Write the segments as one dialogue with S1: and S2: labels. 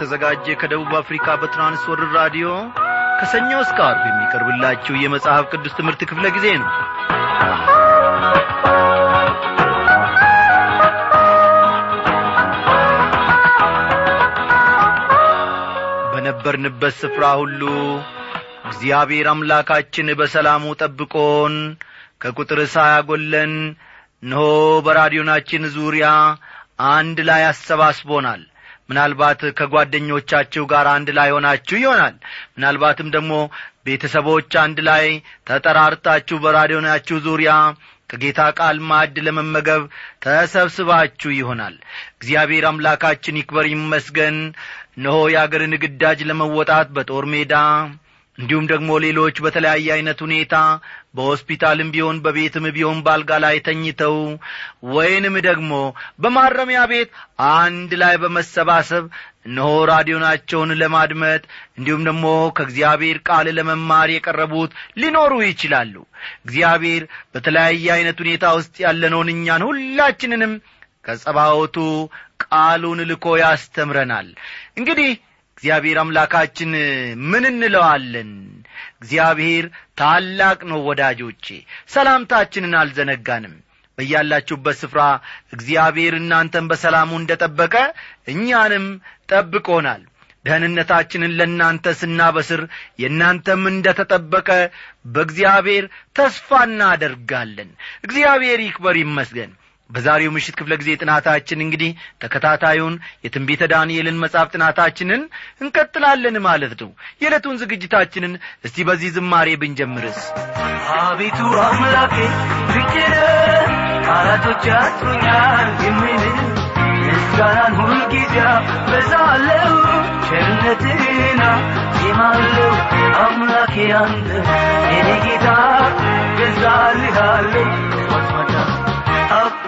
S1: እየተዘጋጀ ከደቡብ አፍሪካ በትራንስወርር ራዲዮ ከሰኞ እስከ አርብ የሚቀርብላችሁ የመጽሐፍ ቅዱስ ትምህርት ክፍለ ጊዜ ነው። በነበርንበት ስፍራ ሁሉ እግዚአብሔር አምላካችን በሰላሙ ጠብቆን ከቁጥር ሳያጐለን እነሆ በራዲዮናችን ዙሪያ አንድ ላይ አሰባስቦናል ምናልባት ከጓደኞቻችሁ ጋር አንድ ላይ ሆናችሁ ይሆናል። ምናልባትም ደግሞ ቤተሰቦች አንድ ላይ ተጠራርታችሁ በራዲዮናችሁ ዙሪያ ከጌታ ቃል ማዕድ ለመመገብ ተሰብስባችሁ ይሆናል። እግዚአብሔር አምላካችን ይክበር ይመስገን። እነሆ የአገርን ግዳጅ ለመወጣት በጦር ሜዳ እንዲሁም ደግሞ ሌሎች በተለያየ ዐይነት ሁኔታ በሆስፒታልም ቢሆን በቤትም ቢሆን ባልጋ ላይ ተኝተው ወይንም ደግሞ በማረሚያ ቤት አንድ ላይ በመሰባሰብ እነሆ ራዲዮናቸውን ለማድመጥ እንዲሁም ደግሞ ከእግዚአብሔር ቃል ለመማር የቀረቡት ሊኖሩ ይችላሉ። እግዚአብሔር በተለያየ ዐይነት ሁኔታ ውስጥ ያለነውን እኛን ሁላችንንም ከጸባወቱ ቃሉን ልኮ ያስተምረናል። እንግዲህ እግዚአብሔር አምላካችን ምን እንለዋለን? እግዚአብሔር ታላቅ ነው ወዳጆቼ ሰላምታችንን አልዘነጋንም። በያላችሁበት ስፍራ እግዚአብሔር እናንተን በሰላሙ እንደ ጠበቀ እኛንም ጠብቆናል። ደህንነታችንን ለእናንተ ስናበስር የእናንተም እንደ ተጠበቀ በእግዚአብሔር ተስፋ እናደርጋለን። እግዚአብሔር ይክበር ይመስገን በዛሬው ምሽት ክፍለ ጊዜ ጥናታችን እንግዲህ ተከታታዩን የትንቢተ ዳንኤልን መጽሐፍ ጥናታችንን እንቀጥላለን ማለት ነው። የዕለቱን ዝግጅታችንን እስቲ በዚህ ዝማሬ ብንጀምርስ?
S2: አቤቱ አምላኬ ፍቅር ቃላቶች ያጥሩኛል የምን ምስጋናን ሁልጊዜ በዛለው ቸርነትና ዜማለው አምላኬ አንተ የኔ ጌታ ገዛልሃለሁ። ማትማታ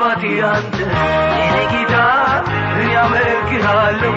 S2: አባቴ አንተ የኔ ጌታ እኔ አመልክሃለሁ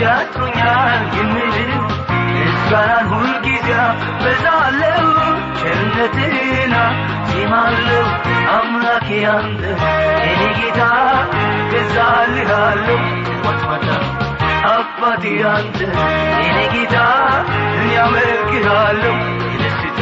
S2: ያጥሩኛል የምል ምስጋናን ሁልጊዜ በዛለው ቸርነትና ዜማለው አምላኬ አንተ የኔ ጌታ ገዛልሃለሁ ማትማታ አባቴ አንተ የኔ ጌታ እኔ አመልክሃለሁ የደስታ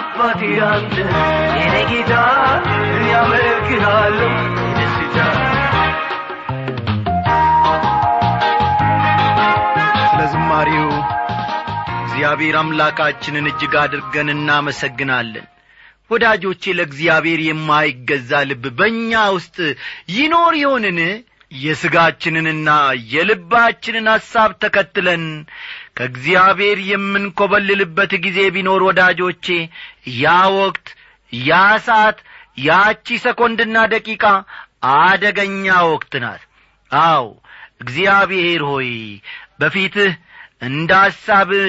S2: አባቴ አንተ የኔ ጌታ እኔ አመልክሃለሁ የደስታ
S1: ስለ ዝማሬው እግዚአብሔር አምላካችንን እጅግ አድርገን እናመሰግናለን ወዳጆቼ ለእግዚአብሔር የማይገዛ ልብ በእኛ ውስጥ ይኖር ይሆንን የሥጋችንንና የልባችንን ሐሳብ ተከትለን ከእግዚአብሔር የምንኰበልልበት ጊዜ ቢኖር ወዳጆቼ ያ ወቅት ያ ሰዓት ያቺ ሰኮንድና ደቂቃ አደገኛ ወቅት ናት። አው እግዚአብሔር ሆይ በፊትህ እንደ ሐሳብህ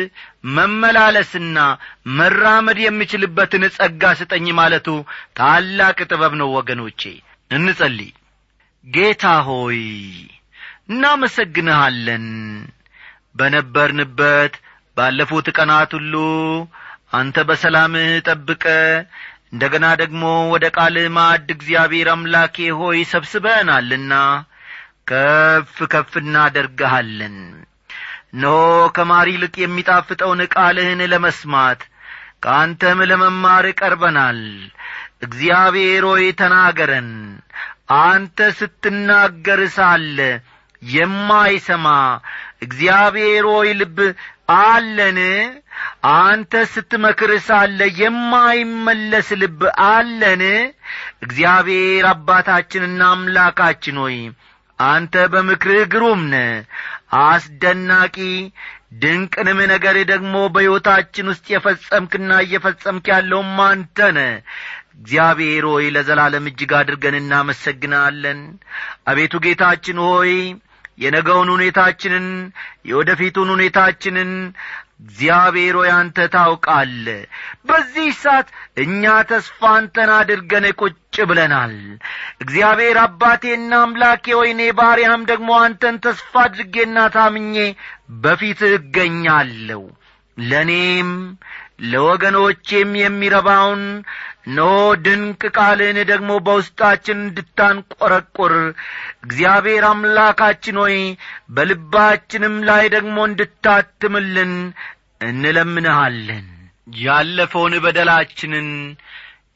S1: መመላለስና መራመድ የምችልበትን ጸጋ ስጠኝ ማለቱ ታላቅ ጥበብ ነው ወገኖቼ። እንጸልይ። ጌታ ሆይ እናመሰግንሃለን በነበርንበት ባለፉት ቀናት ሁሉ አንተ በሰላምህ ጠብቀ እንደ ገና ደግሞ ወደ ቃልህ ማዕድ እግዚአብሔር አምላኬ ሆይ ሰብስበናልና ከፍ ከፍ እናደርግሃለን። እነሆ ከማር ይልቅ የሚጣፍጠውን ቃልህን ለመስማት ከአንተም ለመማር ቀርበናል። እግዚአብሔር ሆይ ተናገረን አንተ ስትናገር ሳለ የማይሰማ እግዚአብሔር ሆይ ልብ አለን። አንተ ስትመክር ሳለ የማይመለስ ልብ አለን። እግዚአብሔር አባታችንና አምላካችን ሆይ አንተ በምክርህ ግሩም ነ አስደናቂ ድንቅንም ነገር ደግሞ በሕይወታችን ውስጥ የፈጸምክና እየፈጸምክ ያለውም አንተ ነ እግዚአብሔር ሆይ ለዘላለም እጅግ አድርገን እናመሰግናለን። አቤቱ ጌታችን ሆይ የነገውን ሁኔታችንን የወደፊቱን ሁኔታችንን እግዚአብሔር ሆይ አንተ ታውቃለ በዚህ ሰዓት እኛ ተስፋ አንተን አድርገን ቁጭ ብለናል። እግዚአብሔር አባቴና አምላኬ ሆይ እኔ ባሪያም ደግሞ አንተን ተስፋ አድርጌና ታምኜ በፊት እገኛለሁ። ለእኔም ለወገኖቼም የሚረባውን ኖ ድንቅ ቃልን ደግሞ በውስጣችን እንድታንቈረቈር እግዚአብሔር አምላካችን ሆይ በልባችንም ላይ ደግሞ እንድታትምልን እንለምንሃለን። ያለፈውን በደላችንን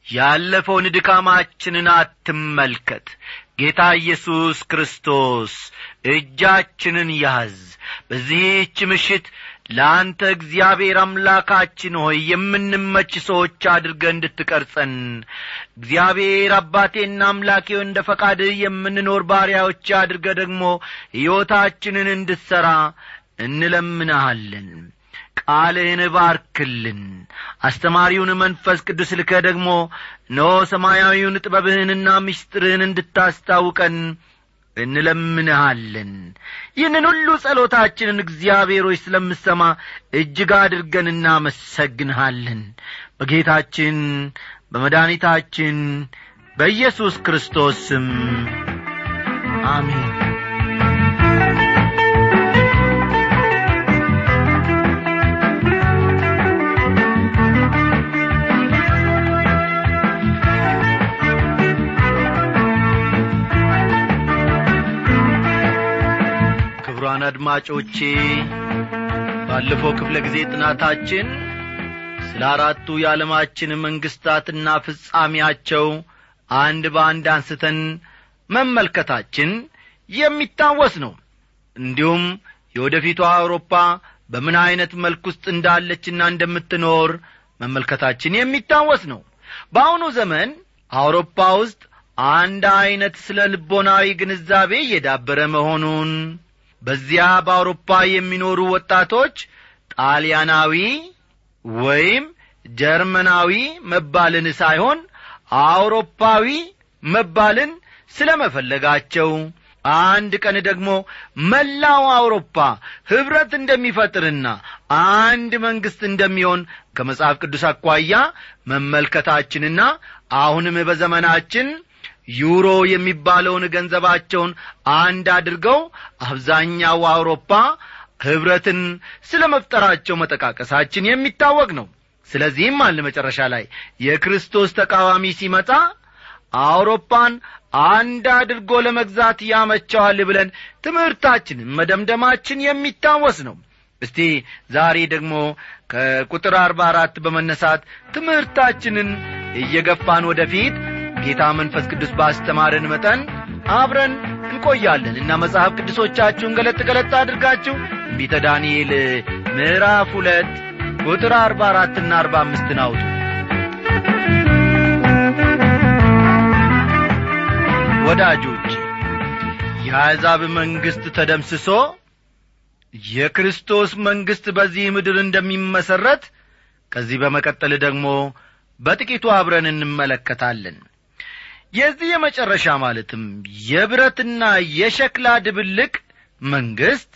S1: ያለፈውን ድካማችንን አትመልከት። ጌታ ኢየሱስ ክርስቶስ እጃችንን ያዝ። በዚህች ምሽት ለአንተ እግዚአብሔር አምላካችን ሆይ የምንመች ሰዎች አድርገ እንድትቀርጸን። እግዚአብሔር አባቴና አምላኬው እንደ ፈቃድህ የምንኖር ባሪያዎች አድርገ ደግሞ ሕይወታችንን እንድትሠራ እንለምንሃለን። ቃልህን ባርክልን። አስተማሪውን መንፈስ ቅዱስ ልከ ደግሞ ኖ ሰማያዊውን ጥበብህንና ምስጢርህን እንድታስታውቀን እንለምንሃለን። ይህንን ሁሉ ጸሎታችንን እግዚአብሔሮች ስለምሰማ እጅግ አድርገን እናመሰግንሃለን። በጌታችን በመድኃኒታችን በኢየሱስ ክርስቶስ ስም አሜን አድማጮቼ ባለፈው ክፍለ ጊዜ ጥናታችን ስለ አራቱ የዓለማችን መንግሥታትና ፍጻሜያቸው አንድ በአንድ አንስተን መመልከታችን የሚታወስ ነው። እንዲሁም የወደፊቷ አውሮፓ በምን ዐይነት መልክ ውስጥ እንዳለችና እንደምትኖር መመልከታችን የሚታወስ ነው። በአሁኑ ዘመን አውሮፓ ውስጥ አንድ ዐይነት ስለ ልቦናዊ ግንዛቤ እየዳበረ መሆኑን በዚያ በአውሮፓ የሚኖሩ ወጣቶች ጣልያናዊ ወይም ጀርመናዊ መባልን ሳይሆን አውሮፓዊ መባልን ስለ መፈለጋቸው አንድ ቀን ደግሞ መላው አውሮፓ ኅብረት እንደሚፈጥርና አንድ መንግሥት እንደሚሆን ከመጽሐፍ ቅዱስ አኳያ መመልከታችንና አሁንም በዘመናችን ዩሮ የሚባለውን ገንዘባቸውን አንድ አድርገው አብዛኛው አውሮፓ ኅብረትን ስለ መፍጠራቸው መጠቃቀሳችን የሚታወቅ ነው። ስለዚህም አለ መጨረሻ ላይ የክርስቶስ ተቃዋሚ ሲመጣ አውሮፓን አንድ አድርጎ ለመግዛት ያመቸዋል ብለን ትምህርታችንን መደምደማችን የሚታወስ ነው። እስቲ ዛሬ ደግሞ ከቁጥር አርባ አራት በመነሳት ትምህርታችንን እየገፋን ወደፊት ጌታ መንፈስ ቅዱስ ባስተማረን መጠን አብረን እንቆያለን እና መጽሐፍ ቅዱሶቻችሁን ገለጥ ገለጥ አድርጋችሁ ቢተ ዳንኤል ምዕራፍ ሁለት ቁጥር አርባ አራትና አርባ አምስትን አውጡ። ወዳጆች የአሕዛብ መንግሥት ተደምስሶ የክርስቶስ መንግሥት በዚህ ምድር እንደሚመሠረት ከዚህ በመቀጠል ደግሞ በጥቂቱ አብረን እንመለከታለን የዚህ የመጨረሻ ማለትም የብረትና የሸክላ ድብልቅ መንግሥት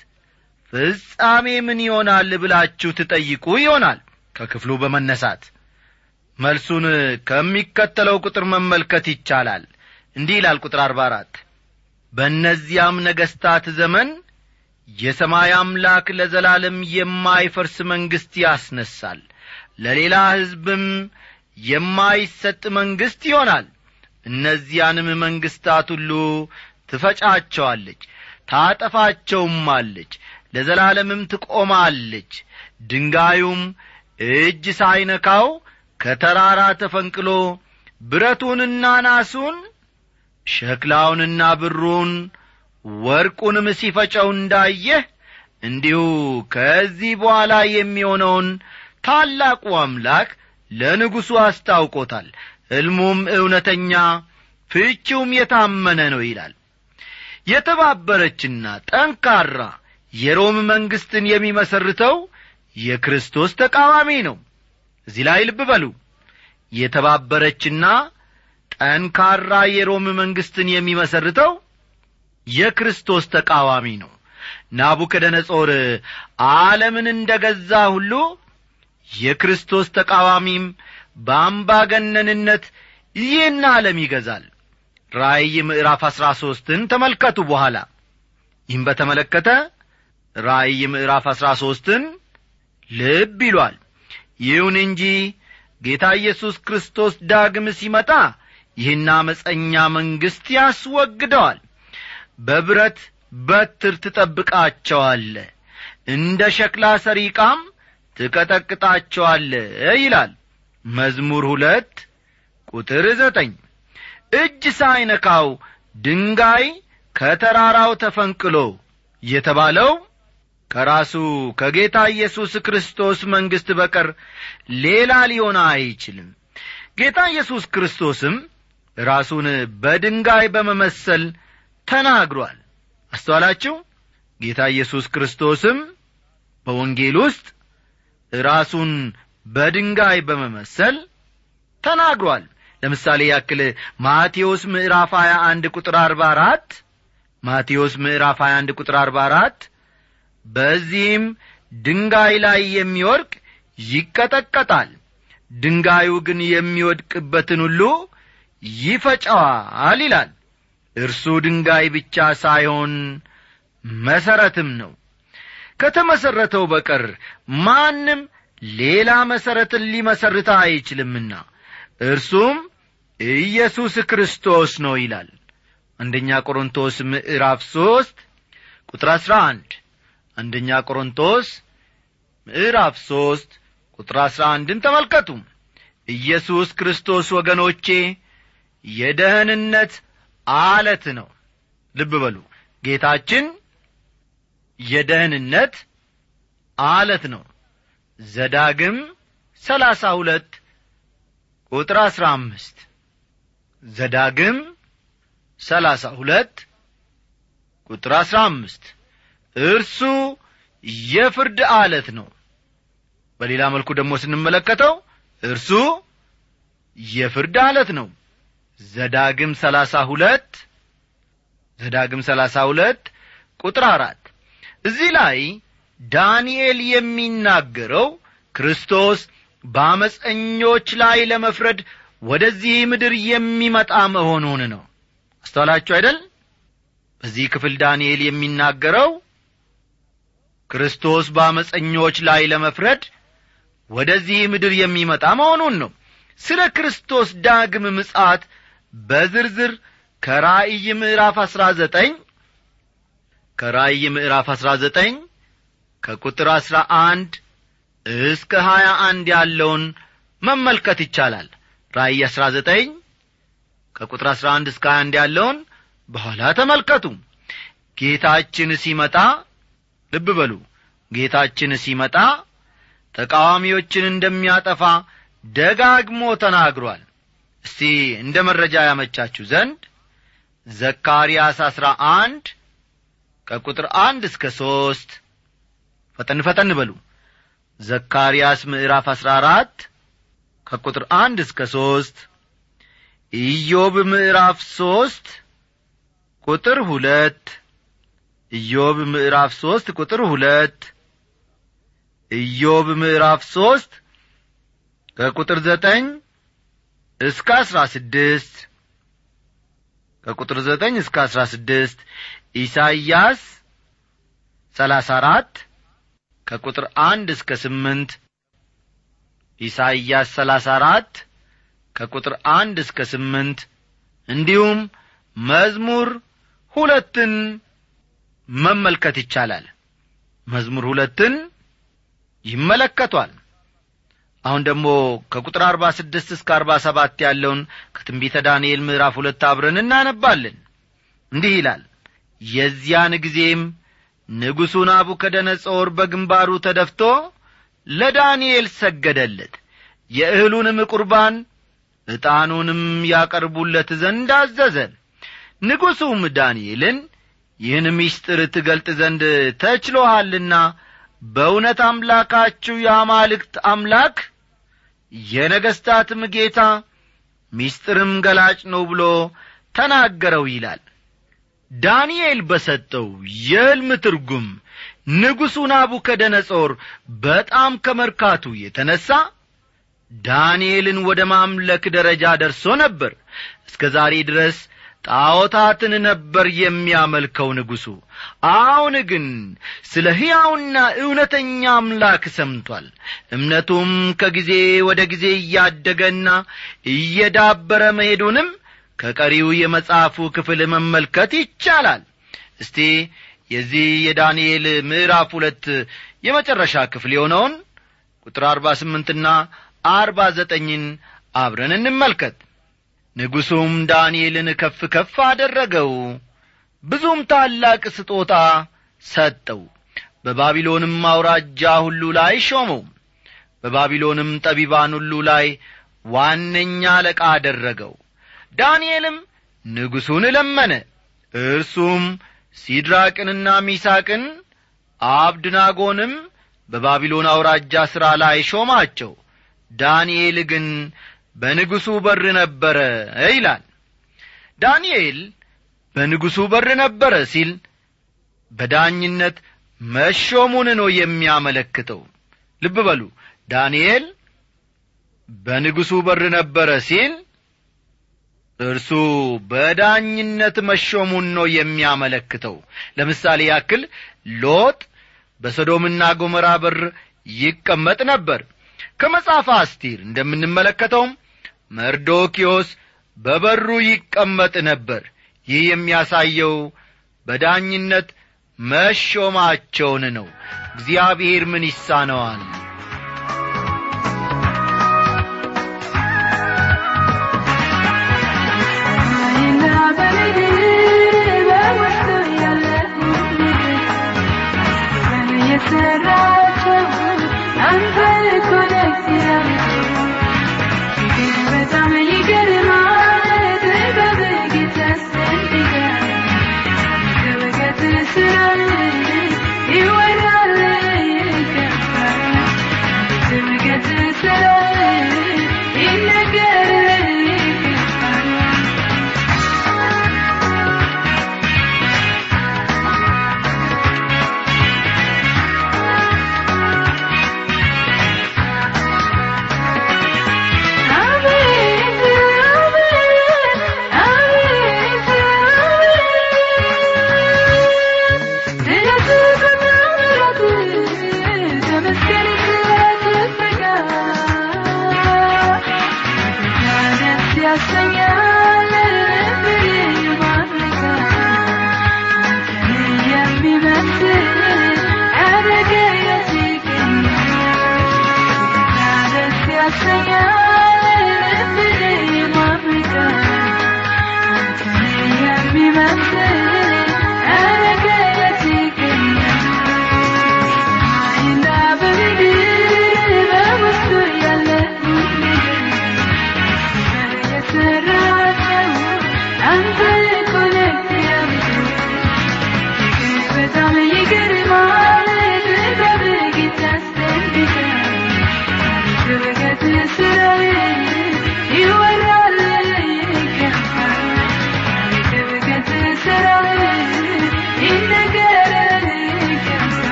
S1: ፍጻሜ ምን ይሆናል ብላችሁ ትጠይቁ ይሆናል። ከክፍሉ በመነሳት መልሱን ከሚከተለው ቁጥር መመልከት ይቻላል። እንዲህ ይላል ቁጥር አርባ አራት በእነዚያም ነገሥታት ዘመን የሰማይ አምላክ ለዘላለም የማይፈርስ መንግሥት ያስነሳል ለሌላ ሕዝብም የማይሰጥ መንግሥት ይሆናል እነዚያንም መንግሥታት ሁሉ ትፈጫቸዋለች ታጠፋቸውማለች ለዘላለምም ትቆማለች። ድንጋዩም እጅ ሳይነካው ከተራራ ተፈንቅሎ ብረቱንና ናሱን ሸክላውንና ብሩን ወርቁንም ሲፈጨው እንዳየህ እንዲሁ ከዚህ በኋላ የሚሆነውን ታላቁ አምላክ ለንጉሡ አስታውቆታል ሕልሙም እውነተኛ ፍቺውም የታመነ ነው ይላል። የተባበረችና ጠንካራ የሮም መንግሥትን የሚመሰርተው የክርስቶስ ተቃዋሚ ነው። እዚህ ላይ ልብ በሉ። የተባበረችና ጠንካራ የሮም መንግሥትን የሚመሰርተው የክርስቶስ ተቃዋሚ ነው። ናቡከደነጾር ዓለምን እንደ ገዛ ሁሉ የክርስቶስ ተቃዋሚም በአምባገነንነት ይህን ዓለም ይገዛል። ራእይ ምዕራፍ አሥራ ሦስትን ተመልከቱ በኋላ። ይህም በተመለከተ ራእይ ምዕራፍ አሥራ ሦስትን ልብ ይሏል። ይሁን እንጂ ጌታ ኢየሱስ ክርስቶስ ዳግም ሲመጣ ይህን አመፀኛ መንግሥት ያስወግደዋል። በብረት በትር ትጠብቃቸዋለ እንደ ሸክላ ሰሪቃም ትቀጠቅጣቸዋለ ይላል መዝሙር ሁለት ቁጥር ዘጠኝ። እጅ ሳይነካው ድንጋይ ከተራራው ተፈንቅሎ የተባለው ከራሱ ከጌታ ኢየሱስ ክርስቶስ መንግሥት በቀር ሌላ ሊሆን አይችልም። ጌታ ኢየሱስ ክርስቶስም ራሱን በድንጋይ በመመሰል ተናግሯል። አስተዋላችሁ? ጌታ ኢየሱስ ክርስቶስም በወንጌል ውስጥ ራሱን በድንጋይ በመመሰል ተናግሯል። ለምሳሌ ያክል ማቴዎስ ምዕራፍ 21 ቁጥር 44 ማቴዎስ ምዕራፍ 21 ቁጥር 44 በዚህም ድንጋይ ላይ የሚወድቅ ይቀጠቀጣል ድንጋዩ ግን የሚወድቅበትን ሁሉ ይፈጨዋል ይላል። እርሱ ድንጋይ ብቻ ሳይሆን መሠረትም ነው። ከተመሠረተው በቀር ማንም ሌላ መሠረትን ሊመሠርት አይችልምና። እርሱም ኢየሱስ ክርስቶስ ነው ይላል። አንደኛ ቆሮንቶስ ምዕራፍ ሦስት ቁጥር አሥራ አንድ አንደኛ ቆሮንቶስ ምዕራፍ ሦስት ቁጥር አሥራ አንድን ተመልከቱ። ኢየሱስ ክርስቶስ ወገኖቼ የደህንነት አለት ነው። ልብ በሉ። ጌታችን የደህንነት አለት ነው ዘዳግም ሰላሳ ሁለት ቁጥር አሥራ አምስት። ዘዳግም ሰላሳ ሁለት ቁጥር አሥራ አምስት። እርሱ የፍርድ አለት ነው። በሌላ መልኩ ደግሞ ስንመለከተው እርሱ የፍርድ አለት ነው። ዘዳግም ሰላሳ ሁለት ዘዳግም ሰላሳ ሁለት ቁጥር አራት። እዚህ ላይ ዳንኤል የሚናገረው ክርስቶስ በአመፀኞች ላይ ለመፍረድ ወደዚህ ምድር የሚመጣ መሆኑን ነው። አስተዋላችሁ አይደል? በዚህ ክፍል ዳንኤል የሚናገረው ክርስቶስ በአመፀኞች ላይ ለመፍረድ ወደዚህ ምድር የሚመጣ መሆኑን ነው። ስለ ክርስቶስ ዳግም ምጻት በዝርዝር ከራእይ ምዕራፍ አሥራ ዘጠኝ ከራእይ ምዕራፍ አሥራ ዘጠኝ ከቁጥር አሥራ አንድ እስከ ሀያ አንድ ያለውን መመልከት ይቻላል። ራእይ አሥራ ዘጠኝ ከቁጥር አሥራ አንድ እስከ ሀያ አንድ ያለውን በኋላ ተመልከቱ። ጌታችን ሲመጣ ልብ በሉ። ጌታችን ሲመጣ ተቃዋሚዎችን እንደሚያጠፋ ደጋግሞ ተናግሯል። እስቲ እንደ መረጃ ያመቻችሁ ዘንድ ዘካርያስ አሥራ አንድ ከቁጥር አንድ እስከ ሦስት ፈጠን ፈጠን በሉ። ዘካርያስ ምዕራፍ አሥራ አራት ከቁጥር አንድ እስከ ሦስት ኢዮብ ምዕራፍ ሦስት ቁጥር ሁለት። ኢዮብ ምዕራፍ ሦስት ቁጥር ሁለት። ኢዮብ ምዕራፍ ሦስት ከቁጥር ዘጠኝ እስከ አሥራ ስድስት። ከቁጥር ዘጠኝ እስከ አሥራ ስድስት። ኢሳይያስ ሰላሳ አራት ከቁጥር አንድ እስከ ስምንት ኢሳይያስ ሰላሳ አራት ከቁጥር አንድ እስከ ስምንት እንዲሁም መዝሙር ሁለትን መመልከት ይቻላል። መዝሙር ሁለትን ይመለከቷል። አሁን ደግሞ ከቁጥር አርባ ስድስት እስከ አርባ ሰባት ያለውን ከትንቢተ ዳንኤል ምዕራፍ ሁለት አብረን እናነባለን። እንዲህ ይላል የዚያን ጊዜም ንጉሡ ናቡከደነጾር በግንባሩ ተደፍቶ ለዳንኤል ሰገደለት። የእህሉንም ቁርባን ዕጣኑንም ያቀርቡለት ዘንድ አዘዘ። ንጉሡም ዳንኤልን ይህን ምስጢር ትገልጥ ዘንድ ተችሎሃልና በእውነት አምላካችሁ የአማልክት አምላክ የነገሥታትም ጌታ ምስጢርም ገላጭ ነው ብሎ ተናገረው ይላል ዳንኤል በሰጠው የሕልም ትርጉም ንጉሡ ናቡከደነጾር በጣም ከመርካቱ የተነሣ ዳንኤልን ወደ ማምለክ ደረጃ ደርሶ ነበር። እስከ ዛሬ ድረስ ጣዖታትን ነበር የሚያመልከው ንጉሡ። አሁን ግን ስለ ሕያውና እውነተኛ አምላክ ሰምቷል። እምነቱም ከጊዜ ወደ ጊዜ እያደገና እየዳበረ መሄዱንም ከቀሪው የመጽሐፉ ክፍል መመልከት ይቻላል። እስቲ የዚህ የዳንኤል ምዕራፍ ሁለት የመጨረሻ ክፍል የሆነውን ቁጥር አርባ ስምንትና አርባ ዘጠኝን አብረን እንመልከት። ንጉሡም ዳንኤልን ከፍ ከፍ አደረገው ብዙም ታላቅ ስጦታ ሰጠው። በባቢሎንም አውራጃ ሁሉ ላይ ሾመው። በባቢሎንም ጠቢባን ሁሉ ላይ ዋነኛ አለቃ አደረገው ዳንኤልም ንጉሡን ለመነ። እርሱም ሲድራቅንና ሚሳቅን አብድናጎንም በባቢሎን አውራጃ ሥራ ላይ ሾማቸው። ዳንኤል ግን በንጉሡ በር ነበረ ይላል። ዳንኤል በንጉሡ በር ነበረ ሲል በዳኝነት መሾሙን ነው የሚያመለክተው። ልብ በሉ። ዳንኤል በንጉሡ በር ነበረ ሲል እርሱ በዳኝነት መሾሙን ነው የሚያመለክተው። ለምሳሌ ያክል ሎጥ በሰዶምና ጎመራ በር ይቀመጥ ነበር። ከመጽሐፈ አስቲር እንደምንመለከተውም መርዶኪዮስ በበሩ ይቀመጥ ነበር። ይህ የሚያሳየው በዳኝነት መሾማቸውን ነው። እግዚአብሔር ምን ይሳነዋል
S3: You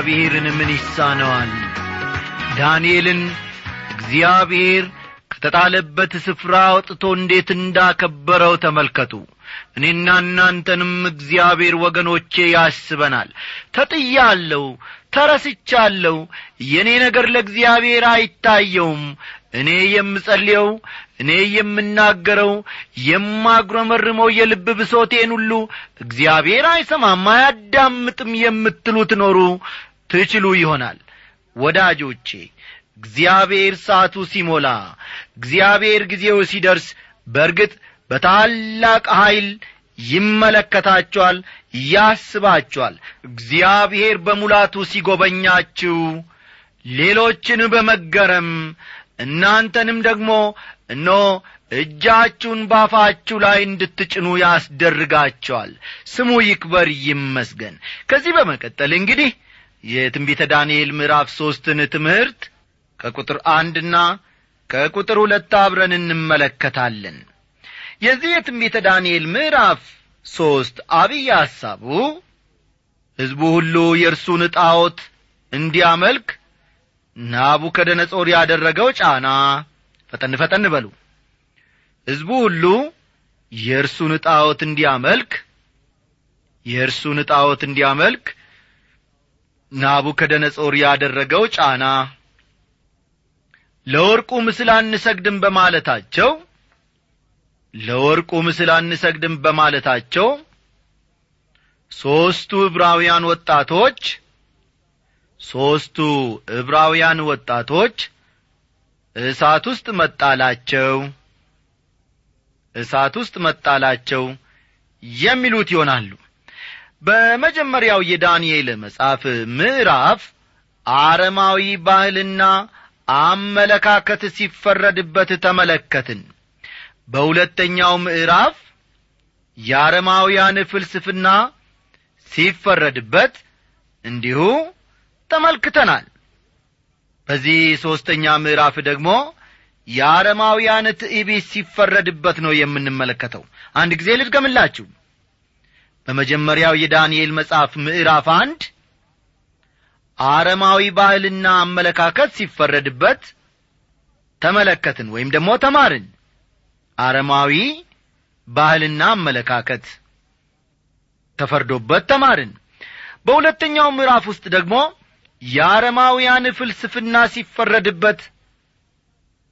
S1: እግዚአብሔርን ምን ይሳነዋል? ዳንኤልን እግዚአብሔር ከተጣለበት ስፍራ አውጥቶ እንዴት እንዳከበረው ተመልከቱ። እኔና እናንተንም እግዚአብሔር ወገኖቼ ያስበናል። ተጥያለሁ ተረስቻለሁ። የእኔ ነገር ለእግዚአብሔር አይታየውም። እኔ የምጸልየው እኔ የምናገረው የማጉረመርመው የልብ ብሶቴን ሁሉ እግዚአብሔር አይሰማም አያዳምጥም የምትሉ ትኖሩ ትችሉ ይሆናል። ወዳጆቼ እግዚአብሔር ሰዓቱ ሲሞላ እግዚአብሔር ጊዜው ሲደርስ በርግጥ በታላቅ ኀይል ይመለከታቸዋል ያስባቸዋል እግዚአብሔር በሙላቱ ሲጐበኛችሁ ሌሎችን በመገረም እናንተንም ደግሞ እኖ እጃችሁን ባፋችሁ ላይ እንድትጭኑ ያስደርጋቸዋል ስሙ ይክበር ይመስገን። ከዚህ በመቀጠል እንግዲህ የትንቢተ ዳንኤል ምዕራፍ ሦስትን ትምህርት ከቁጥር አንድና ከቁጥር ሁለት አብረን እንመለከታለን። የዚህ የትንቢተ ዳንኤል ምዕራፍ ሦስት አብይ ሐሳቡ ሕዝቡ ሁሉ የእርሱን ጣዖት እንዲያመልክ ናቡከደነጾር ያደረገው ጫና ፈጠን ፈጠን በሉ። ሕዝቡ ሁሉ የእርሱን ጣዖት እንዲያመልክ የእርሱን ጣዖት እንዲያመልክ ናቡከደነጾር ያደረገው ጫና ለወርቁ ምስል አንሰግድም በማለታቸው ለወርቁ ምስል አንሰግድም በማለታቸው ሦስቱ ዕብራውያን ወጣቶች ሦስቱ ዕብራውያን ወጣቶች እሳት ውስጥ መጣላቸው እሳት ውስጥ መጣላቸው የሚሉት ይሆናሉ በመጀመሪያው የዳንኤል መጽሐፍ ምዕራፍ አረማዊ ባህልና አመለካከት ሲፈረድበት ተመለከትን። በሁለተኛው ምዕራፍ የአረማውያን ፍልስፍና ሲፈረድበት እንዲሁ ተመልክተናል። በዚህ ሦስተኛ ምዕራፍ ደግሞ የአረማውያን ትዕቢት ሲፈረድበት ነው የምንመለከተው። አንድ ጊዜ ልድገምላችሁ በመጀመሪያው የዳንኤል መጽሐፍ ምዕራፍ አንድ አረማዊ ባህልና አመለካከት ሲፈረድበት ተመለከትን ወይም ደግሞ ተማርን። አረማዊ ባህልና አመለካከት ተፈርዶበት ተማርን። በሁለተኛው ምዕራፍ ውስጥ ደግሞ የአረማውያን ፍልስፍና ሲፈረድበት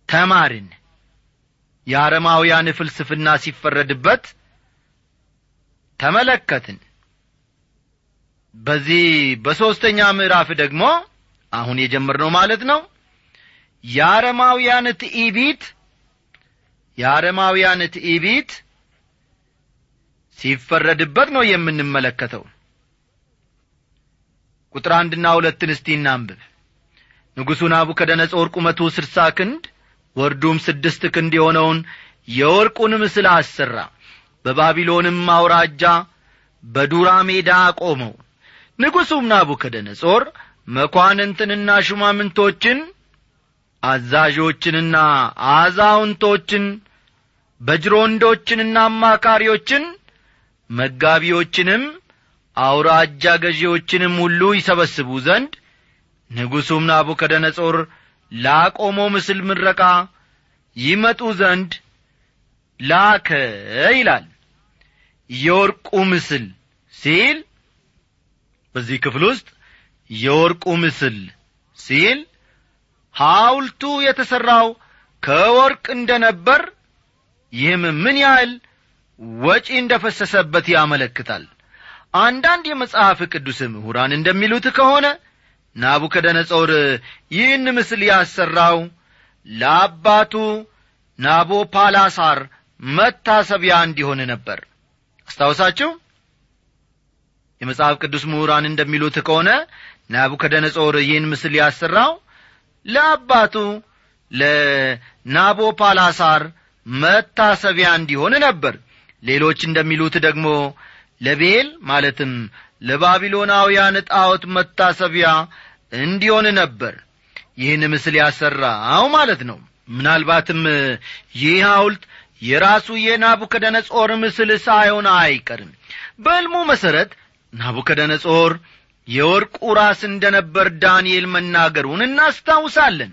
S1: ተማርን። የአረማውያን ፍልስፍና ሲፈረድበት ተመለከትን። በዚህ በሦስተኛ ምዕራፍ ደግሞ አሁን የጀመርነው ማለት ነው። የአረማውያን ትዕቢት የአረማውያን ትዕቢት ሲፈረድበት ነው የምንመለከተው። ቁጥር አንድና ሁለትን እስቲ እናንብብ። ንጉሡ ናቡከደነጾር ቁመቱ ስድሳ ክንድ ወርዱም ስድስት ክንድ የሆነውን የወርቁን ምስል አሰራ በባቢሎንም አውራጃ በዱራ ሜዳ አቆመው ንጉሡም ናቡከደነጾር መኳንንትንና ሹማምንቶችን አዛዦችንና አዛውንቶችን በጅሮንዶችንና አማካሪዎችን መጋቢዎችንም አውራጃ ገዢዎችንም ሁሉ ይሰበስቡ ዘንድ ንጉሡም ናቡከደነጾር ላቆመው ምስል ምረቃ ይመጡ ዘንድ ላከ ይላል የወርቁ ምስል ሲል በዚህ ክፍል ውስጥ የወርቁ ምስል ሲል ሐውልቱ የተሠራው ከወርቅ እንደ ነበር ይህም ምን ያህል ወጪ እንደ ፈሰሰበት ያመለክታል። አንዳንድ የመጽሐፍ ቅዱስ ምሁራን እንደሚሉት ከሆነ ናቡከደነጾር ይህን ምስል ያሰራው ለአባቱ ናቦፓላሳር መታሰቢያ እንዲሆን ነበር አስታውሳችሁ? የመጽሐፍ ቅዱስ ምሁራን እንደሚሉት ከሆነ ናቡከደነጾር ይህን ምስል ያሰራው ለአባቱ ለናቦፓላሳር መታሰቢያ እንዲሆን ነበር። ሌሎች እንደሚሉት ደግሞ ለቤል ማለትም ለባቢሎናውያን ጣዖት መታሰቢያ እንዲሆን ነበር። ይህን ምስል ያሰራው ማለት ነው። ምናልባትም ይህ ሐውልት የራሱ የናቡከደነጾር ምስል ሳይሆን አይቀርም። በሕልሙ መሠረት ናቡከደነጾር የወርቁ ራስ እንደ ነበር ዳንኤል መናገሩን እናስታውሳለን።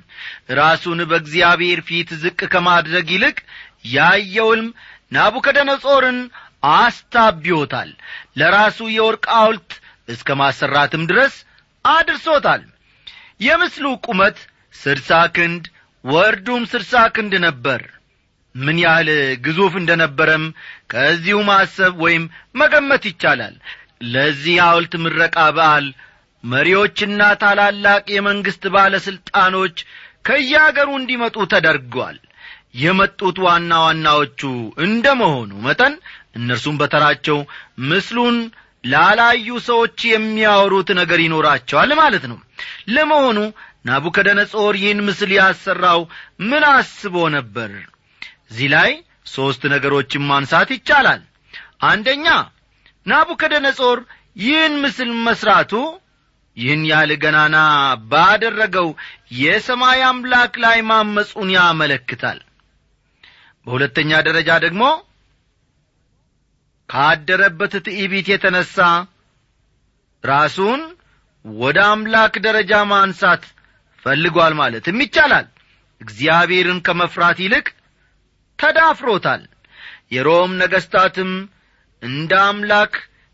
S1: ራሱን በእግዚአብሔር ፊት ዝቅ ከማድረግ ይልቅ ያየው ሕልም ናቡከደነጾርን አስታቢዮታል ለራሱ የወርቅ ሐውልት እስከ ማሰራትም ድረስ አድርሶታል። የምስሉ ቁመት ስድሳ ክንድ ወርዱም ስድሳ ክንድ ነበር ምን ያህል ግዙፍ እንደ ነበረም ከዚሁ ማሰብ ወይም መገመት ይቻላል። ለዚህ ሐውልት ምረቃ በዓል መሪዎችና ታላላቅ የመንግሥት ባለሥልጣኖች ከየአገሩ እንዲመጡ ተደርጓል። የመጡት ዋና ዋናዎቹ እንደ መሆኑ መጠን እነርሱም በተራቸው ምስሉን ላላዩ ሰዎች የሚያወሩት ነገር ይኖራቸዋል ማለት ነው። ለመሆኑ ናቡከደነጾር ይህን ምስል ያሰራው ምን አስቦ ነበር እዚህ ላይ ሦስት ነገሮችን ማንሳት ይቻላል። አንደኛ ናቡከደነጾር ይህን ምስል መስራቱ ይህን ያህል ገናና ባደረገው የሰማይ አምላክ ላይ ማመፁን ያመለክታል። በሁለተኛ ደረጃ ደግሞ ካደረበት ትዕቢት የተነሣ ራሱን ወደ አምላክ ደረጃ ማንሳት ፈልጓል ማለትም ይቻላል። እግዚአብሔርን ከመፍራት ይልቅ ተዳፍሮታል። የሮም ነገሥታትም እንደ አምላክ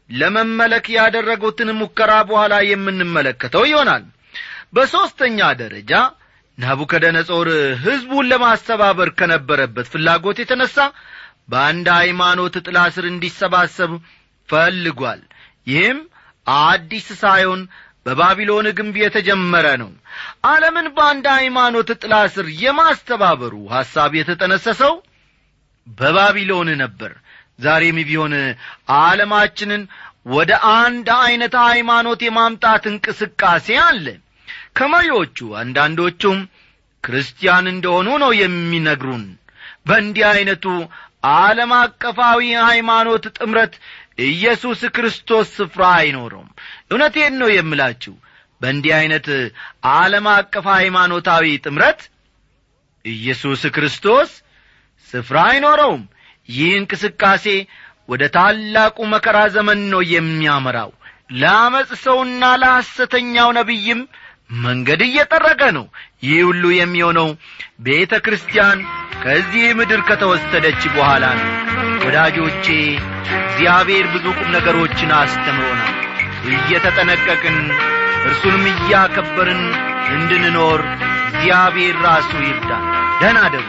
S1: ለመመለክ ያደረጉትን ሙከራ በኋላ የምንመለከተው ይሆናል። በሦስተኛ ደረጃ ናቡከደነጾር ሕዝቡን ለማስተባበር ከነበረበት ፍላጎት የተነሣ በአንድ ሃይማኖት ጥላ ስር እንዲሰባሰብ ፈልጓል። ይህም አዲስ ሳይሆን በባቢሎን ግንብ የተጀመረ ነው። ዓለምን በአንድ ሃይማኖት ጥላ ስር የማስተባበሩ ሐሳብ የተጠነሰሰው በባቢሎን ነበር። ዛሬም ቢሆን ዓለማችንን ወደ አንድ ዐይነት ሃይማኖት የማምጣት እንቅስቃሴ አለ። ከመሪዎቹ አንዳንዶቹም ክርስቲያን እንደሆኑ ነው የሚነግሩን። በእንዲህ ዐይነቱ ዓለም አቀፋዊ ሃይማኖት ጥምረት ኢየሱስ ክርስቶስ ስፍራ አይኖረውም እውነቴን ነው የምላችሁ በእንዲህ ዐይነት ዓለም አቀፍ ሃይማኖታዊ ጥምረት ኢየሱስ ክርስቶስ ስፍራ አይኖረውም። ይህ እንቅስቃሴ ወደ ታላቁ መከራ ዘመን ነው የሚያመራው። ለአመፅ ሰውና ለሐሰተኛው ነቢይም መንገድ እየጠረገ ነው። ይህ ሁሉ የሚሆነው ቤተ ክርስቲያን ከዚህ ምድር ከተወሰደች በኋላ ነው። ወዳጆቼ እግዚአብሔር ብዙ ቁም ነገሮችን አስተምሮናል። እየተጠነቀቅን እርሱንም እያከበርን እንድንኖር እግዚአብሔር ራሱ ይርዳል ደህና ደሩ